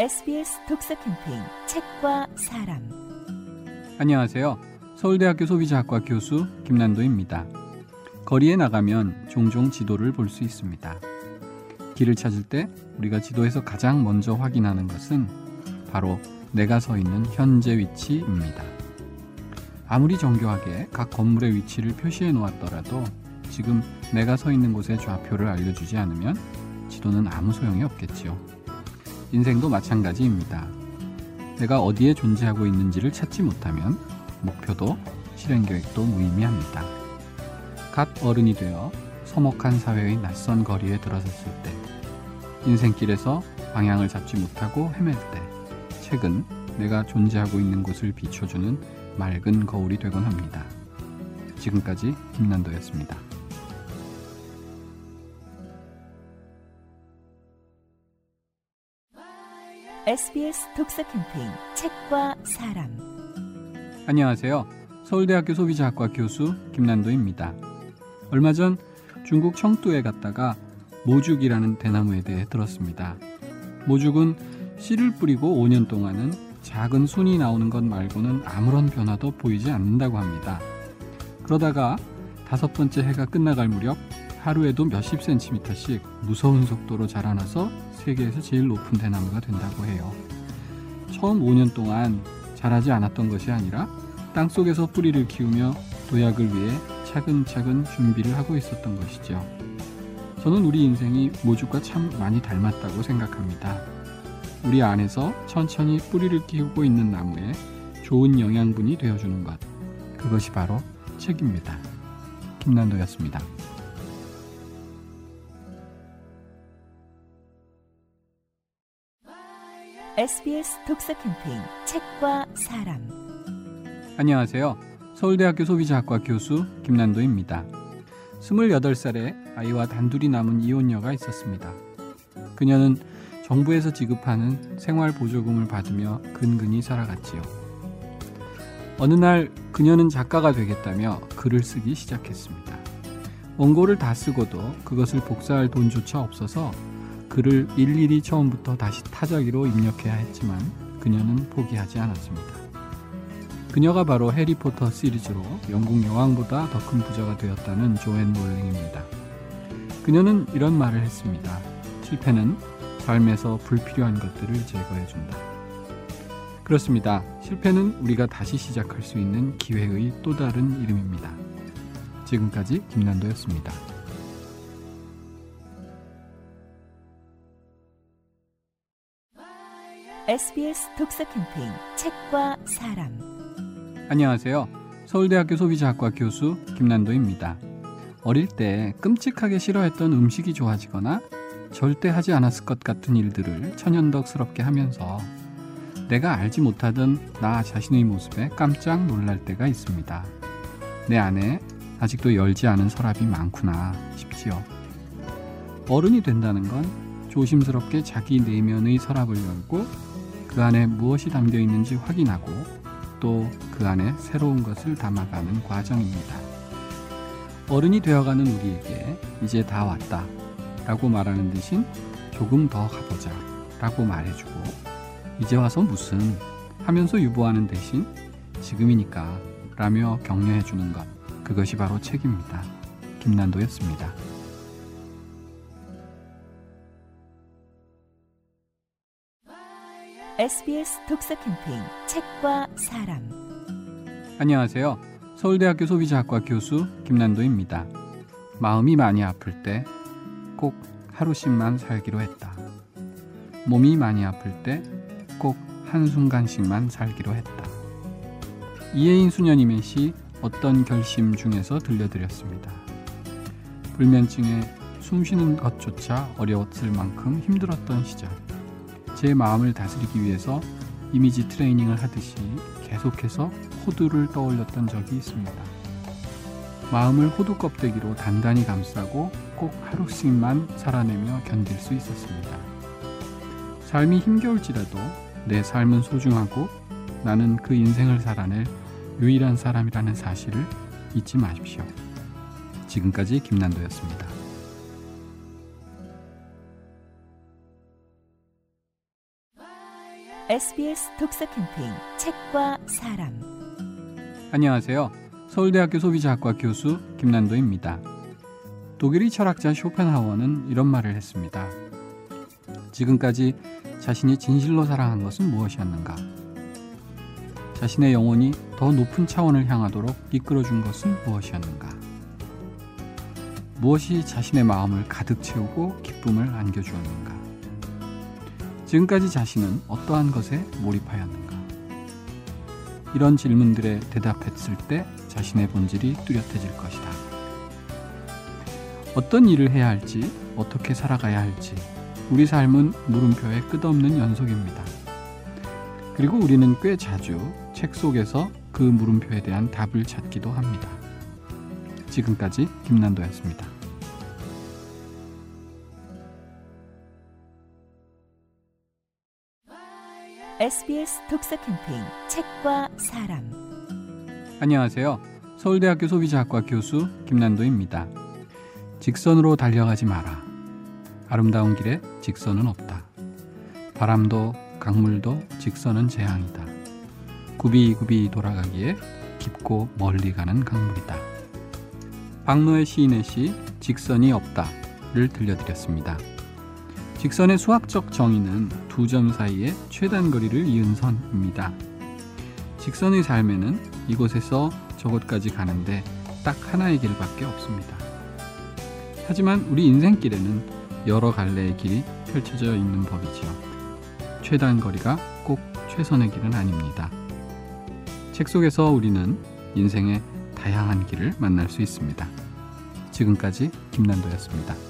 SBS 독서 캠페인 책과 사람 안녕하세요. 서울대학교 소비자학과 교수 김난도입니다. 거리에 나가면 종종 지도를 볼 수 있습니다. 길을 찾을 때 우리가 지도에서 가장 먼저 확인하는 것은 바로 내가 서 있는 현재 위치입니다. 아무리 정교하게 각 건물의 위치를 표시해 놓았더라도 지금 내가 서 있는 곳의 좌표를 알려주지 않으면 지도는 아무 소용이 없겠지요. 인생도 마찬가지입니다. 내가 어디에 존재하고 있는지를 찾지 못하면 목표도 실행 계획도 무의미합니다. 갓 어른이 되어 서먹한 사회의 낯선 거리에 들어섰을 때, 인생길에서 방향을 잡지 못하고 헤맬 때, 책은 내가 존재하고 있는 곳을 비춰주는 맑은 거울이 되곤 합니다. 지금까지 김난도였습니다. SBS 독서 캠페인 책과 사람 안녕하세요. 서울대학교 소비자학과 교수 김난도입니다. 얼마 전 중국 청두에 갔다가 모죽이라는 대나무에 대해 들었습니다. 모죽은 씨를 뿌리고 5년 동안은 작은 순이 나오는 것 말고는 아무런 변화도 보이지 않는다고 합니다. 그러다가 다섯 번째 해가 끝나갈 무렵 하루에도 몇십 센티미터씩 무서운 속도로 자라나서 세계에서 제일 높은 대나무가 된다고 해요. 처음 5년 동안 자라지 않았던 것이 아니라 땅 속에서 뿌리를 키우며 도약을 위해 차근차근 준비를 하고 있었던 것이죠. 저는 우리 인생이 모죽과 참 많이 닮았다고 생각합니다. 우리 안에서 천천히 뿌리를 키우고 있는 나무에 좋은 영양분이 되어주는 것. 그것이 바로 책입니다. 김난도였습니다. SBS 독서 캠페인 책과 사람 안녕하세요. 서울대학교 소비자학과 교수 김난도입니다. 28살에 아이와 단둘이 남은 이혼녀가 있었습니다. 그녀는 정부에서 지급하는 생활보조금을 받으며 근근히 살아갔지요. 어느 날 그녀는 작가가 되겠다며 글을 쓰기 시작했습니다. 원고를 다 쓰고도 그것을 복사할 돈조차 없어서 글을 일일이 처음부터 다시 타자기로 입력해야 했지만 그녀는 포기하지 않았습니다. 그녀가 바로 해리포터 시리즈로 영국 여왕보다 더 큰 부자가 되었다는 조앤 롤링입니다. 그녀는 이런 말을 했습니다. 실패는 삶에서 불필요한 것들을 제거해준다. 그렇습니다. 실패는 우리가 다시 시작할 수 있는 기회의 또 다른 이름입니다. 지금까지 김난도였습니다. SBS 독서 캠페인 책과 사람 안녕하세요. 서울대학교 소비자학과 교수 김난도입니다. 어릴 때 끔찍하게 싫어했던 음식이 좋아지거나 절대 하지 않았을 것 같은 일들을 천연덕스럽게 하면서 내가 알지 못하던 나 자신의 모습에 깜짝 놀랄 때가 있습니다. 내 안에 아직도 열지 않은 서랍이 많구나 싶지요. 어른이 된다는 건 조심스럽게 자기 내면의 서랍을 열고 그 안에 무엇이 담겨 있는지 확인하고 또 그 안에 새로운 것을 담아가는 과정입니다. 어른이 되어가는 우리에게 이제 다 왔다 라고 말하는 대신 조금 더 가보자 라고 말해주고 이제 와서 무슨 하면서 유보하는 대신 지금이니까 라며 격려해주는 것 그것이 바로 책입니다. 김난도였습니다. SBS 독서 캠페인 책과 사람 안녕하세요. 서울대학교 소비자학과 교수 김난도입니다. 마음이 많이 아플 때 꼭 하루씩만 살기로 했다. 몸이 많이 아플 때 꼭 한순간씩만 살기로 했다. 이혜인 수녀님의 시 어떤 결심 중에서 들려드렸습니다. 불면증에 숨쉬는 것조차 어려웠을 만큼 힘들었던 시절. 제 마음을 다스리기 위해서 이미지 트레이닝을 하듯이 계속해서 호두를 떠올렸던 적이 있습니다. 마음을 호두 껍데기로 단단히 감싸고 꼭 하루씩만 살아내며 견딜 수 있었습니다. 삶이 힘겨울지라도 내 삶은 소중하고 나는 그 인생을 살아낼 유일한 사람이라는 사실을 잊지 마십시오. 지금까지 김난도였습니다. SBS 독서 캠페인 책과 사람 안녕하세요. 서울대학교 소비자학과 교수 김난도입니다. 독일의 철학자 쇼펜하워는 이런 말을 했습니다. 지금까지 자신이 진실로 사랑한 것은 무엇이었는가? 자신의 영혼이 더 높은 차원을 향하도록 이끌어준 것은 무엇이었는가? 무엇이 자신의 마음을 가득 채우고 기쁨을 안겨주었는가? 지금까지 자신은 어떠한 것에 몰입하였는가? 이런 질문들에 대답했을 때 자신의 본질이 뚜렷해질 것이다. 어떤 일을 해야 할지, 어떻게 살아가야 할지, 우리 삶은 물음표의 끝없는 연속입니다. 그리고 우리는 꽤 자주 책 속에서 그 물음표에 대한 답을 찾기도 합니다. 지금까지 김난도였습니다. SBS 독서 캠페인 책과 사람 안녕하세요. 서울대학교 소비자학과 교수 김난도입니다. 직선으로 달려가지 마라. 아름다운 길에 직선은 없다. 바람도 강물도 직선은 재앙이다. 굽이굽이 돌아가기에 깊고 멀리 가는 강물이다. 박노의 시인의 시 직선이 없다를 들려드렸습니다. 직선의 수학적 정의는 두 점 사이의 최단 거리를 이은 선입니다. 직선의 삶에는 이곳에서 저곳까지 가는데 딱 하나의 길밖에 없습니다. 하지만 우리 인생길에는 여러 갈래의 길이 펼쳐져 있는 법이지요. 최단 거리가 꼭 최선의 길은 아닙니다. 책 속에서 우리는 인생의 다양한 길을 만날 수 있습니다. 지금까지 김난도였습니다.